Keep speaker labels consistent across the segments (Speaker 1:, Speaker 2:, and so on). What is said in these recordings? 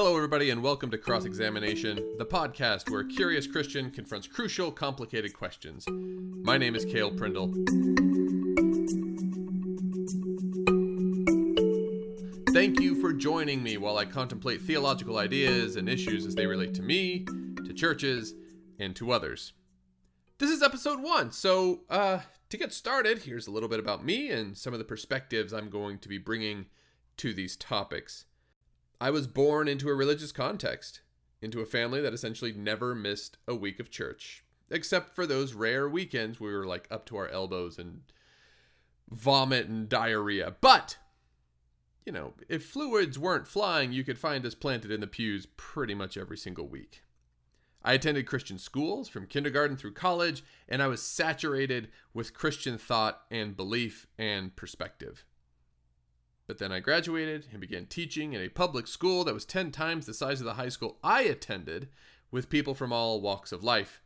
Speaker 1: Hello, everybody, and welcome to Cross Examination, the podcast where a curious Christian confronts crucial, complicated questions. My name is Cale Prindle. Thank you for joining me while I contemplate theological ideas and issues as they relate to me, to churches, and to others. This is episode one, so uh, to get started, here's a little bit about me and some of the perspectives I'm going to be bringing to these topics. I was born into a religious context, into a family that essentially never missed a week of church, except for those rare weekends we were like up to our elbows and vomit and diarrhea. But, you know, if fluids weren't flying, you could find us planted in the pews pretty much every single week. I attended Christian schools from kindergarten through college, and I was saturated with Christian thought and belief and perspective. But then I graduated and began teaching in a public school that was 10 times the size of the high school I attended, with people from all walks of life.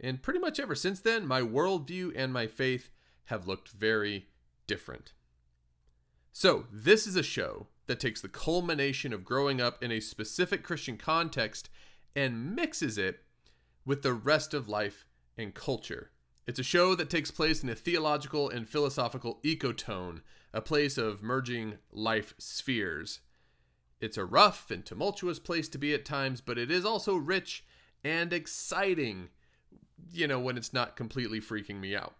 Speaker 1: And pretty much ever since then, my worldview and my faith have looked very different. So, this is a show that takes the culmination of growing up in a specific Christian context and mixes it with the rest of life and culture. It's a show that takes place in a theological and philosophical ecotone, a place of merging life spheres. It's a rough and tumultuous place to be at times, but it is also rich and exciting, you know, when it's not completely freaking me out.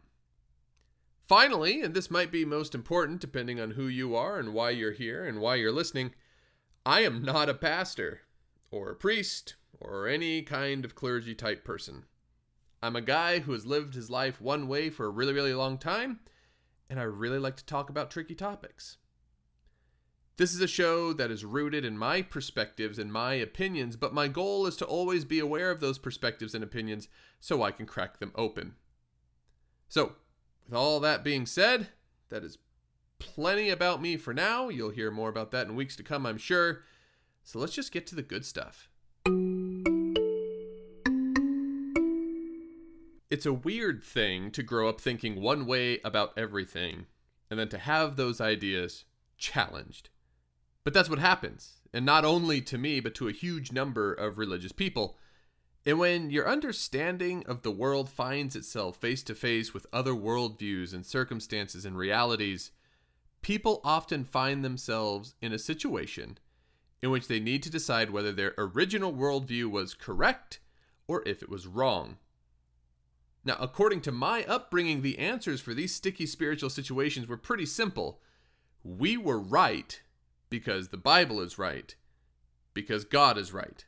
Speaker 1: Finally, and this might be most important depending on who you are and why you're here and why you're listening, I am not a pastor or a priest or any kind of clergy type person. I'm a guy who has lived his life one way for a really, really long time, and I really like to talk about tricky topics. This is a show that is rooted in my perspectives and my opinions, but my goal is to always be aware of those perspectives and opinions so I can crack them open. So, with all that being said, that is plenty about me for now. You'll hear more about that in weeks to come, I'm sure. So let's just get to the good stuff. It's a weird thing to grow up thinking one way about everything and then to have those ideas challenged. But that's what happens, and not only to me, but to a huge number of religious people. And when your understanding of the world finds itself face to face with other worldviews and circumstances and realities, people often find themselves in a situation in which they need to decide whether their original worldview was correct or if it was wrong. Now, according to my upbringing, the answers for these sticky spiritual situations were pretty simple. We were right because the Bible is right, because God is right.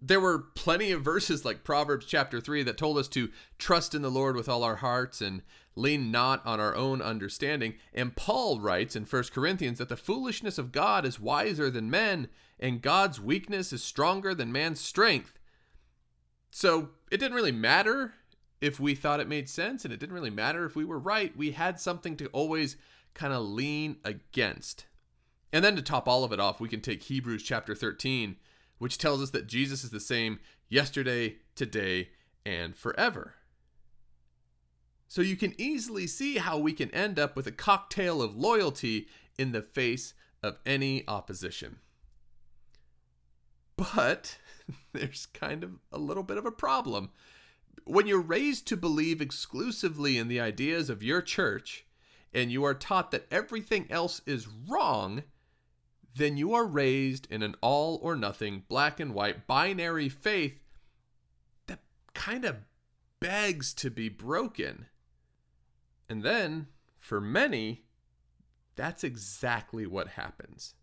Speaker 1: There were plenty of verses like Proverbs chapter 3 that told us to trust in the Lord with all our hearts and lean not on our own understanding. And Paul writes in 1 Corinthians that the foolishness of God is wiser than men, and God's weakness is stronger than man's strength. So it didn't really matter if we thought it made sense, and it didn't really matter if we were right. We had something to always kind of lean against. And then to top all of it off, we can take Hebrews chapter 13, which tells us that Jesus is the same yesterday, today, and forever. So you can easily see how we can end up with a cocktail of loyalty in the face of any opposition. But there's kind of a little bit of a problem. When you're raised to believe exclusively in the ideas of your church and you are taught that everything else is wrong, then you are raised in an all or nothing, black and white, binary faith that kind of begs to be broken. And then, for many, that's exactly what happens.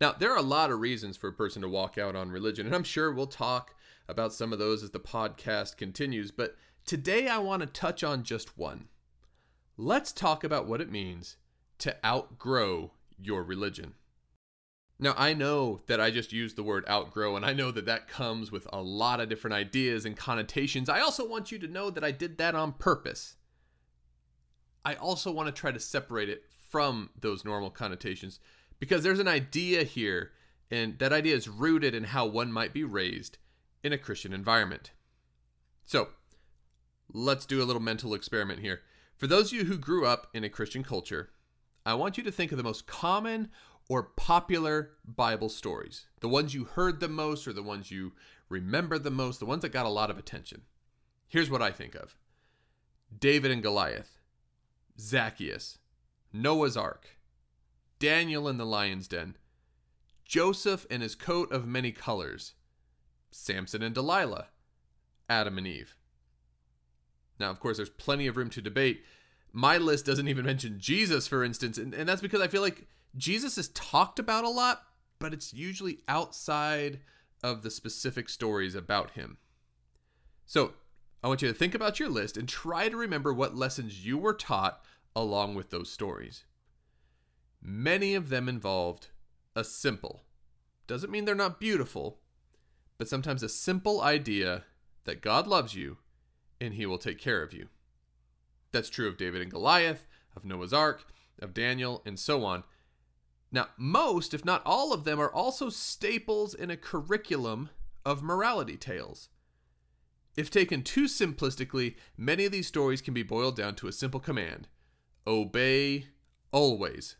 Speaker 1: Now, there are a lot of reasons for a person to walk out on religion, and I'm sure we'll talk about some of those as the podcast continues, but today I want to touch on just one. Let's talk about what it means to outgrow your religion. Now, I know that I just used the word outgrow, and I know that that comes with a lot of different ideas and connotations. I also want you to know that I did that on purpose. I also want to try to separate it from those normal connotations because there's an idea here, and that idea is rooted in how one might be raised in a Christian environment. So, let's do a little mental experiment here. For those of you who grew up in a Christian culture, I want you to think of the most common or popular Bible stories, the ones you heard the most or the ones you remember the most, the ones that got a lot of attention. Here's what I think of David and Goliath, Zacchaeus, Noah's Ark, Daniel in the lion's den, Joseph and his coat of many colors, Samson and Delilah, Adam and Eve. Now, of course, there's plenty of room to debate. My list doesn't even mention Jesus, for instance, and, and that's because I feel like Jesus is talked about a lot, but it's usually outside of the specific stories about him. So, I want you to think about your list and try to remember what lessons you were taught along with those stories. Many of them involved a simple, doesn't mean they're not beautiful, but sometimes a simple idea that God loves you and he will take care of you. That's true of David and Goliath, of Noah's Ark, of Daniel, and so on. Now, most, if not all of them, are also staples in a curriculum of morality tales. If taken too simplistically, many of these stories can be boiled down to a simple command obey always.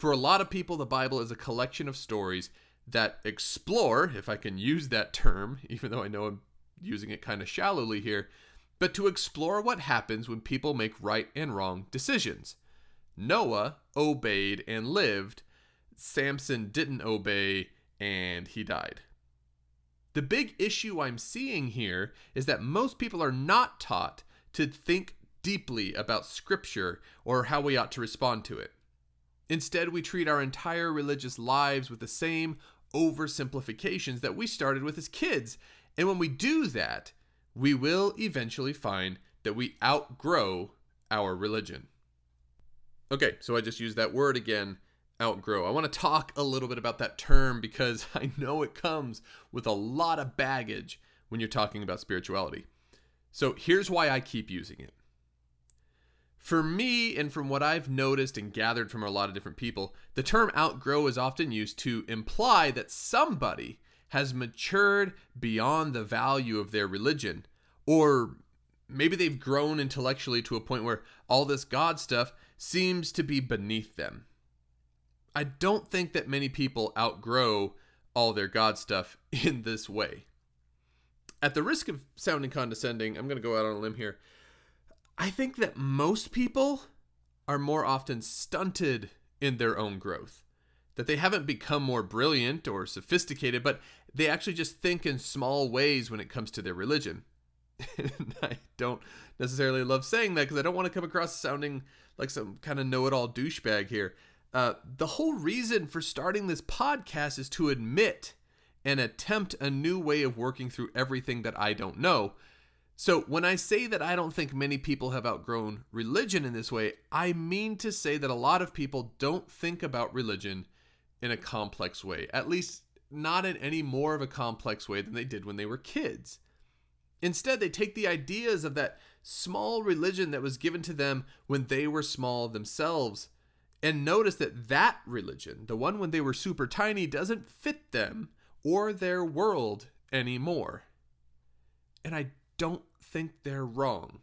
Speaker 1: For a lot of people, the Bible is a collection of stories that explore, if I can use that term, even though I know I'm using it kind of shallowly here, but to explore what happens when people make right and wrong decisions. Noah obeyed and lived, Samson didn't obey and he died. The big issue I'm seeing here is that most people are not taught to think deeply about Scripture or how we ought to respond to it. Instead, we treat our entire religious lives with the same oversimplifications that we started with as kids and when we do that, we will eventually find that we outgrow our religion. Okay, so I just used that word again outgrow. I want to talk a little bit about that term because I know it comes with a lot of baggage when you're talking about spirituality. So here's why I keep using it. For me, and from what I've noticed and gathered from a lot of different people, the term outgrow is often used to imply that somebody has matured beyond the value of their religion. Or maybe they've grown intellectually to a point where all this God stuff seems to be beneath them. I don't think that many people outgrow all their God stuff in this way. At the risk of sounding condescending, I'm going to go out on a limb here. I think that most people are more often stunted in their own growth. That they haven't become more brilliant or sophisticated, but they actually just think in small ways when it comes to their religion. I don't necessarily love saying that because I don't want to come across sounding like some kind of know it all douchebag here. Uh, the whole reason for starting this podcast is to admit and attempt a new way of working through everything that I don't know. So, when I say that I don't think many people have outgrown religion in this way, I mean to say that a lot of people don't think about religion in a complex way. At least not in any more of a complex way than they did when they were kids. Instead, they take the ideas of that small religion that was given to them when they were small themselves and notice that that religion, the one when they were super tiny, doesn't fit them or their world anymore. And I don't think they're wrong.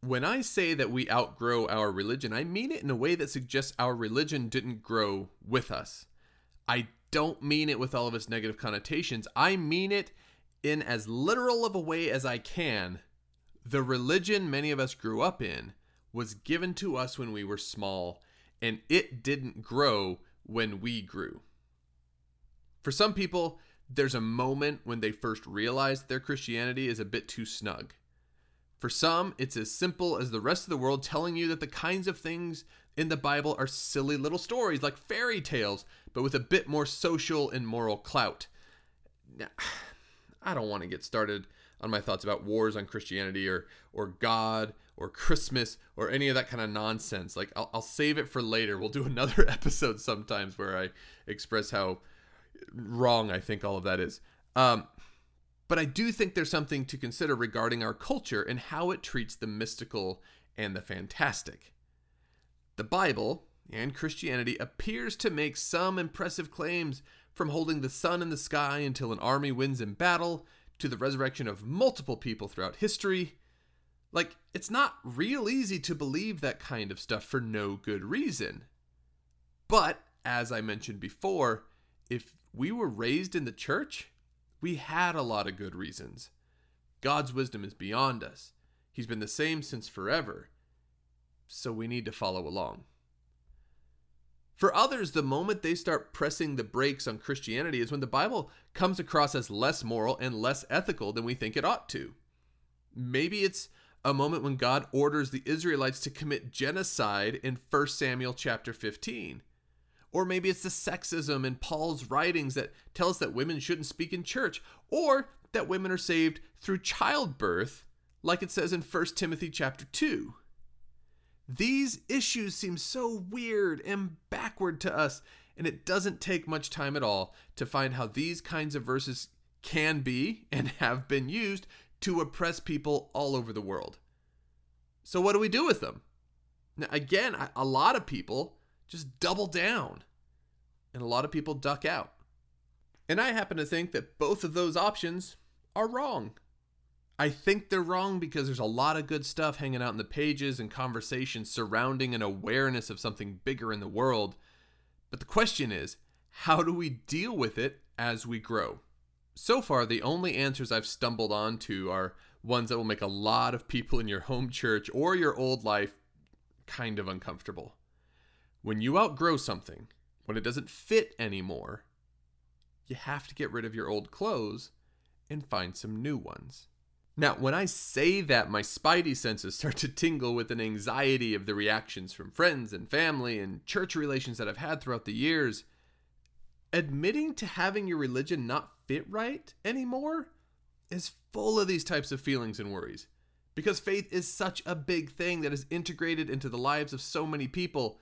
Speaker 1: When I say that we outgrow our religion, I mean it in a way that suggests our religion didn't grow with us. I don't mean it with all of its negative connotations. I mean it in as literal of a way as I can. The religion many of us grew up in was given to us when we were small, and it didn't grow when we grew. For some people, there's a moment when they first realize their Christianity is a bit too snug. For some, it's as simple as the rest of the world telling you that the kinds of things in the Bible are silly little stories like fairy tales, but with a bit more social and moral clout. Now, I don't want to get started on my thoughts about wars on Christianity or or God or Christmas or any of that kind of nonsense. Like I'll, I'll save it for later. We'll do another episode sometimes where I express how wrong I think all of that is. Um, but I do think there's something to consider regarding our culture and how it treats the mystical and the fantastic. The Bible and Christianity appears to make some impressive claims from holding the sun in the sky until an army wins in battle to the resurrection of multiple people throughout history. Like, it's not real easy to believe that kind of stuff for no good reason. But, as I mentioned before, if we were raised in the church, we had a lot of good reasons. God's wisdom is beyond us. He's been the same since forever. So we need to follow along. For others, the moment they start pressing the brakes on Christianity is when the Bible comes across as less moral and less ethical than we think it ought to. Maybe it's a moment when God orders the Israelites to commit genocide in 1 Samuel chapter 15. Or maybe it's the sexism in Paul's writings that tell us that women shouldn't speak in church, or that women are saved through childbirth, like it says in 1 Timothy chapter 2. These issues seem so weird and backward to us, and it doesn't take much time at all to find how these kinds of verses can be and have been used to oppress people all over the world. So, what do we do with them? Now, again, a lot of people just double down, and a lot of people duck out. And I happen to think that both of those options are wrong. I think they're wrong because there's a lot of good stuff hanging out in the pages and conversations surrounding an awareness of something bigger in the world. But the question is, how do we deal with it as we grow? So far, the only answers I've stumbled onto are ones that will make a lot of people in your home church or your old life kind of uncomfortable. When you outgrow something, when it doesn't fit anymore, you have to get rid of your old clothes and find some new ones. Now, when I say that, my spidey senses start to tingle with an anxiety of the reactions from friends and family and church relations that I've had throughout the years. Admitting to having your religion not fit right anymore is full of these types of feelings and worries. Because faith is such a big thing that is integrated into the lives of so many people,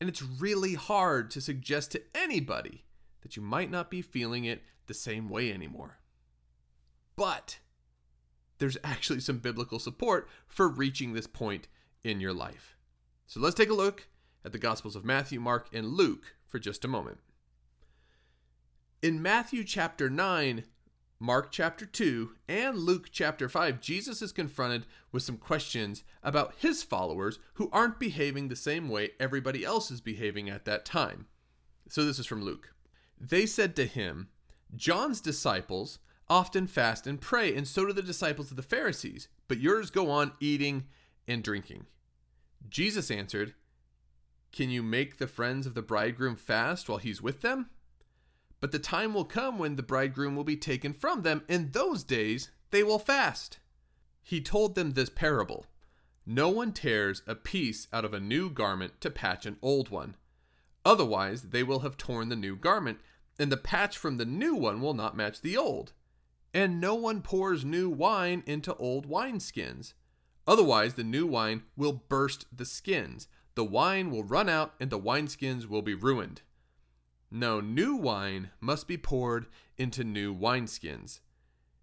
Speaker 1: and it's really hard to suggest to anybody that you might not be feeling it the same way anymore. But there's actually some biblical support for reaching this point in your life. So let's take a look at the Gospels of Matthew, Mark, and Luke for just a moment. In Matthew chapter 9, Mark chapter 2, and Luke chapter 5, Jesus is confronted with some questions about his followers who aren't behaving the same way everybody else is behaving at that time. So this is from Luke. They said to him, John's disciples often fast and pray, and so do the disciples of the Pharisees, but yours go on eating and drinking. Jesus answered, Can you make the friends of the bridegroom fast while he's with them? But the time will come when the bridegroom will be taken from them. In those days they will fast. He told them this parable No one tears a piece out of a new garment to patch an old one. Otherwise, they will have torn the new garment, and the patch from the new one will not match the old and no one pours new wine into old wineskins. Otherwise, the new wine will burst the skins. The wine will run out, and the wineskins will be ruined. No, new wine must be poured into new wineskins.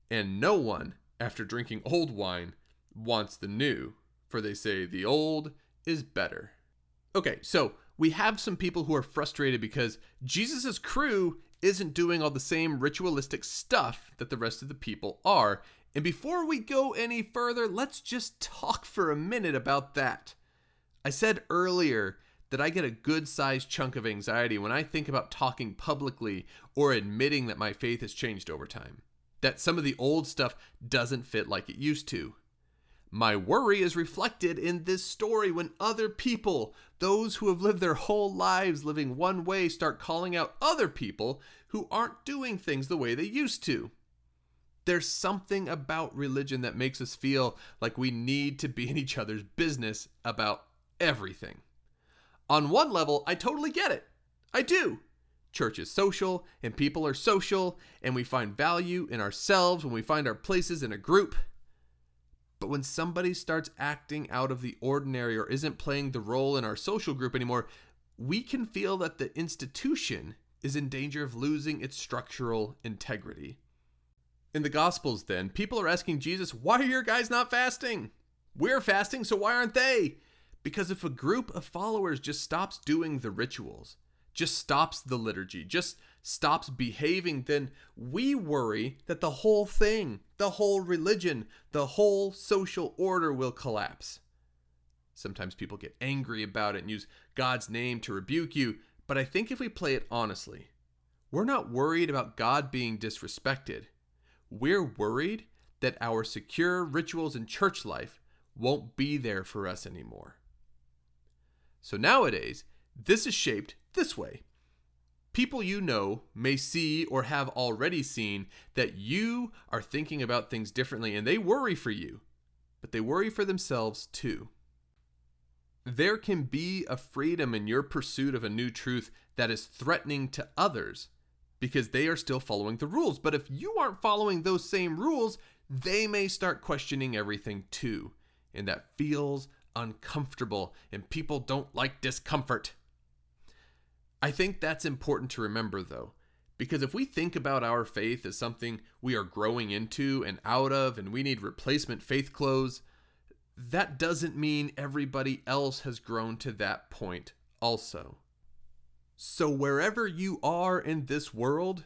Speaker 1: And no one, after drinking old wine, wants the new, for they say the old is better. Okay, so we have some people who are frustrated because Jesus' crew isn't doing all the same ritualistic stuff that the rest of the people are. And before we go any further, let's just talk for a minute about that. I said earlier that I get a good sized chunk of anxiety when I think about talking publicly or admitting that my faith has changed over time, that some of the old stuff doesn't fit like it used to. My worry is reflected in this story when other people, those who have lived their whole lives living one way, start calling out other people who aren't doing things the way they used to. There's something about religion that makes us feel like we need to be in each other's business about everything. On one level, I totally get it. I do. Church is social, and people are social, and we find value in ourselves when we find our places in a group. But when somebody starts acting out of the ordinary or isn't playing the role in our social group anymore, we can feel that the institution is in danger of losing its structural integrity. In the Gospels, then, people are asking Jesus, Why are your guys not fasting? We're fasting, so why aren't they? Because if a group of followers just stops doing the rituals, just stops the liturgy, just stops behaving, then we worry that the whole thing, the whole religion, the whole social order will collapse. Sometimes people get angry about it and use God's name to rebuke you, but I think if we play it honestly, we're not worried about God being disrespected. We're worried that our secure rituals and church life won't be there for us anymore. So nowadays, this is shaped this way. People you know may see or have already seen that you are thinking about things differently and they worry for you, but they worry for themselves too. There can be a freedom in your pursuit of a new truth that is threatening to others because they are still following the rules. But if you aren't following those same rules, they may start questioning everything too. And that feels uncomfortable, and people don't like discomfort. I think that's important to remember though, because if we think about our faith as something we are growing into and out of, and we need replacement faith clothes, that doesn't mean everybody else has grown to that point also. So, wherever you are in this world,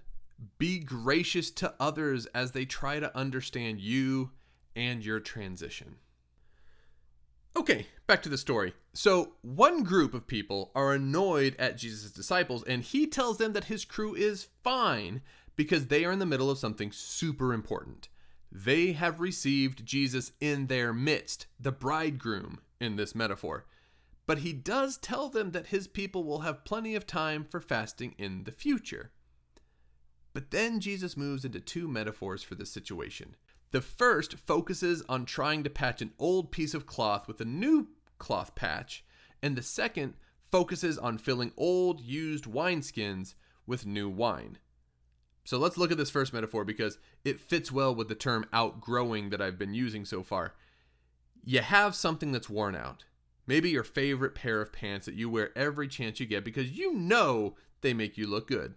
Speaker 1: be gracious to others as they try to understand you and your transition. Okay, back to the story. So, one group of people are annoyed at Jesus' disciples, and he tells them that his crew is fine because they are in the middle of something super important. They have received Jesus in their midst, the bridegroom in this metaphor but he does tell them that his people will have plenty of time for fasting in the future. But then Jesus moves into two metaphors for this situation. The first focuses on trying to patch an old piece of cloth with a new cloth patch, and the second focuses on filling old, used wineskins with new wine. So let's look at this first metaphor because it fits well with the term outgrowing that I've been using so far. You have something that's worn out. Maybe your favorite pair of pants that you wear every chance you get because you know they make you look good.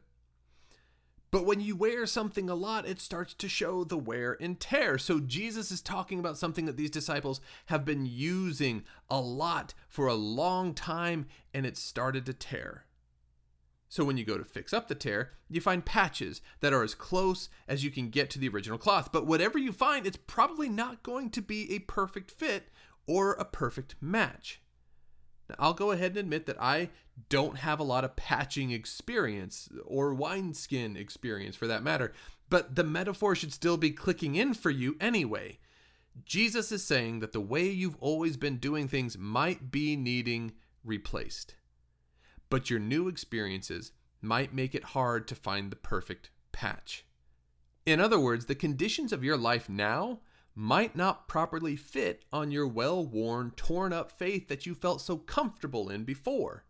Speaker 1: But when you wear something a lot, it starts to show the wear and tear. So Jesus is talking about something that these disciples have been using a lot for a long time and it started to tear. So when you go to fix up the tear, you find patches that are as close as you can get to the original cloth. But whatever you find, it's probably not going to be a perfect fit or a perfect match. Now, I'll go ahead and admit that I don't have a lot of patching experience or wineskin experience for that matter, but the metaphor should still be clicking in for you anyway. Jesus is saying that the way you've always been doing things might be needing replaced, but your new experiences might make it hard to find the perfect patch. In other words, the conditions of your life now might not properly fit on your well worn, torn up faith that you felt so comfortable in before.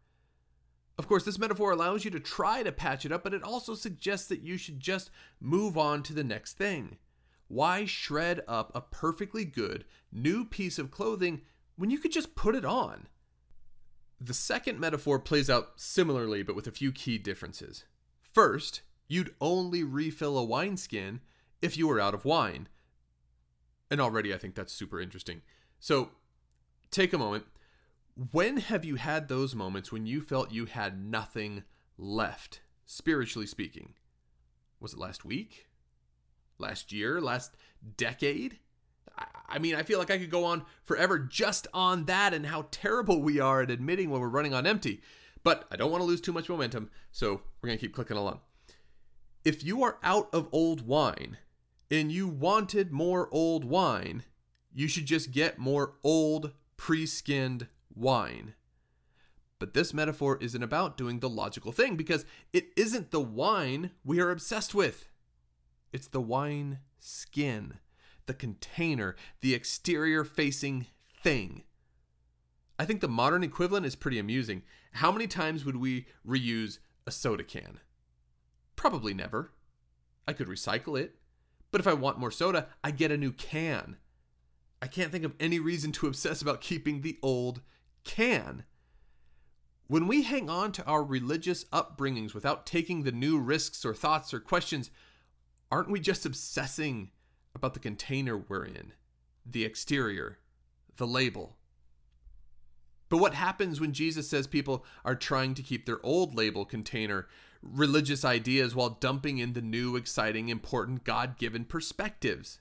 Speaker 1: Of course, this metaphor allows you to try to patch it up, but it also suggests that you should just move on to the next thing. Why shred up a perfectly good new piece of clothing when you could just put it on? The second metaphor plays out similarly, but with a few key differences. First, you'd only refill a wineskin if you were out of wine and already I think that's super interesting. So take a moment. When have you had those moments when you felt you had nothing left, spiritually speaking? Was it last week? Last year? Last decade? I mean, I feel like I could go on forever just on that and how terrible we are at admitting when we're running on empty. But I don't want to lose too much momentum, so we're going to keep clicking along. If you are out of old wine, and you wanted more old wine, you should just get more old, pre skinned wine. But this metaphor isn't about doing the logical thing because it isn't the wine we are obsessed with. It's the wine skin, the container, the exterior facing thing. I think the modern equivalent is pretty amusing. How many times would we reuse a soda can? Probably never. I could recycle it. But if I want more soda, I get a new can. I can't think of any reason to obsess about keeping the old can. When we hang on to our religious upbringings without taking the new risks or thoughts or questions, aren't we just obsessing about the container we're in, the exterior, the label? But what happens when Jesus says people are trying to keep their old label container religious ideas while dumping in the new, exciting, important, God given perspectives?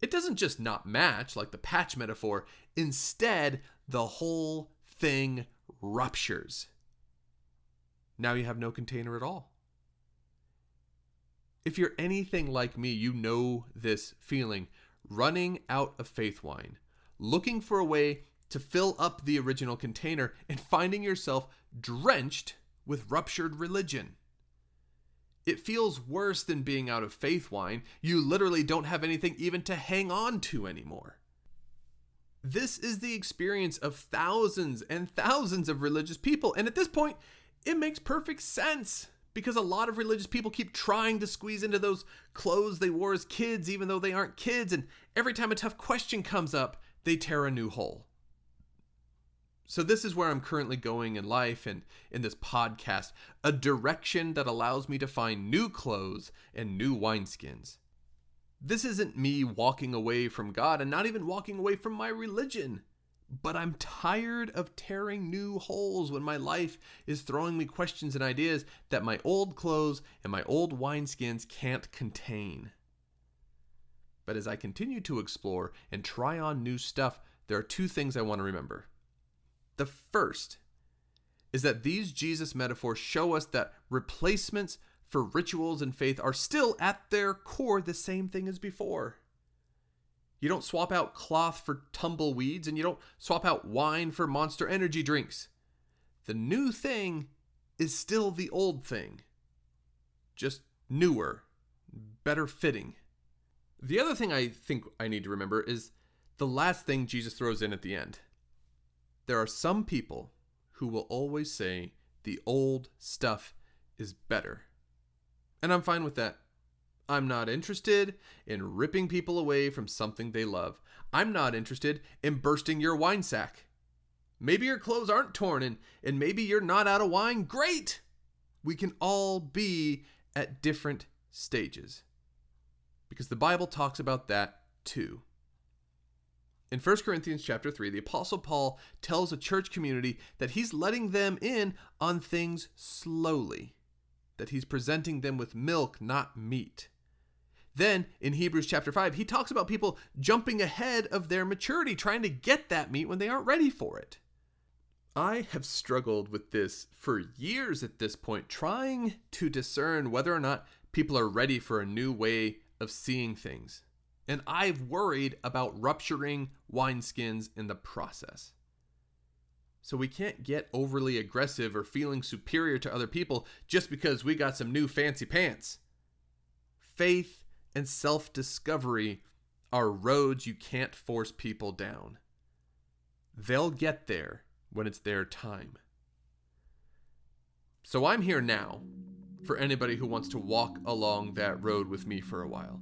Speaker 1: It doesn't just not match like the patch metaphor, instead, the whole thing ruptures. Now you have no container at all. If you're anything like me, you know this feeling running out of faith wine, looking for a way to fill up the original container, and finding yourself drenched with ruptured religion. It feels worse than being out of faith wine. You literally don't have anything even to hang on to anymore. This is the experience of thousands and thousands of religious people, and at this point, it makes perfect sense because a lot of religious people keep trying to squeeze into those clothes they wore as kids, even though they aren't kids. And every time a tough question comes up, they tear a new hole. So, this is where I'm currently going in life and in this podcast a direction that allows me to find new clothes and new wineskins. This isn't me walking away from God and not even walking away from my religion. But I'm tired of tearing new holes when my life is throwing me questions and ideas that my old clothes and my old wineskins can't contain. But as I continue to explore and try on new stuff, there are two things I want to remember. The first is that these Jesus metaphors show us that replacements for rituals and faith are still at their core the same thing as before. You don't swap out cloth for tumbleweeds, and you don't swap out wine for monster energy drinks. The new thing is still the old thing, just newer, better fitting. The other thing I think I need to remember is the last thing Jesus throws in at the end. There are some people who will always say the old stuff is better. And I'm fine with that. I'm not interested in ripping people away from something they love. I'm not interested in bursting your wine sack. Maybe your clothes aren't torn and, and maybe you're not out of wine. Great! We can all be at different stages. Because the Bible talks about that too. In 1 Corinthians chapter 3, the apostle Paul tells a church community that he's letting them in on things slowly, that he's presenting them with milk, not meat. Then in Hebrews chapter 5, he talks about people jumping ahead of their maturity, trying to get that meat when they aren't ready for it. I have struggled with this for years at this point, trying to discern whether or not people are ready for a new way of seeing things. And I've worried about rupturing wineskins in the process. So we can't get overly aggressive or feeling superior to other people just because we got some new fancy pants. Faith and self discovery are roads you can't force people down. They'll get there when it's their time. So I'm here now for anybody who wants to walk along that road with me for a while.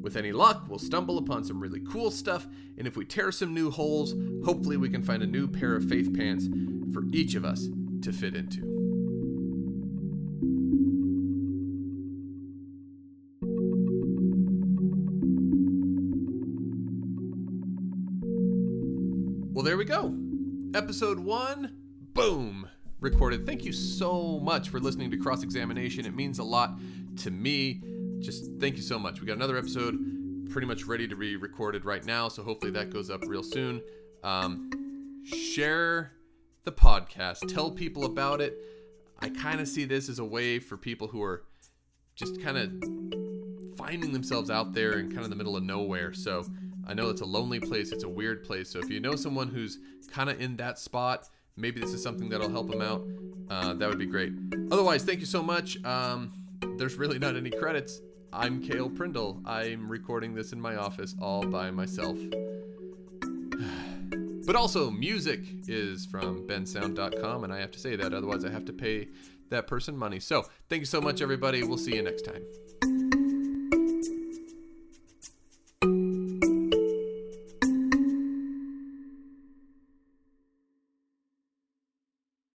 Speaker 1: With any luck, we'll stumble upon some really cool stuff, and if we tear some new holes, hopefully we can find a new pair of faith pants for each of us to fit into. Well, there we go. Episode one, boom, recorded. Thank you so much for listening to Cross Examination. It means a lot to me. Just thank you so much. We got another episode pretty much ready to be recorded right now, so hopefully that goes up real soon. Um, share the podcast, tell people about it. I kind of see this as a way for people who are just kind of finding themselves out there in kind of the middle of nowhere. So I know it's a lonely place, it's a weird place. So if you know someone who's kind of in that spot, maybe this is something that'll help them out. Uh, that would be great. Otherwise, thank you so much. Um, there's really not any credits. I'm Kale Prindle. I'm recording this in my office all by myself. but also, music is from bensound.com, and I have to say that, otherwise, I have to pay that person money. So, thank you so much, everybody. We'll see you next time.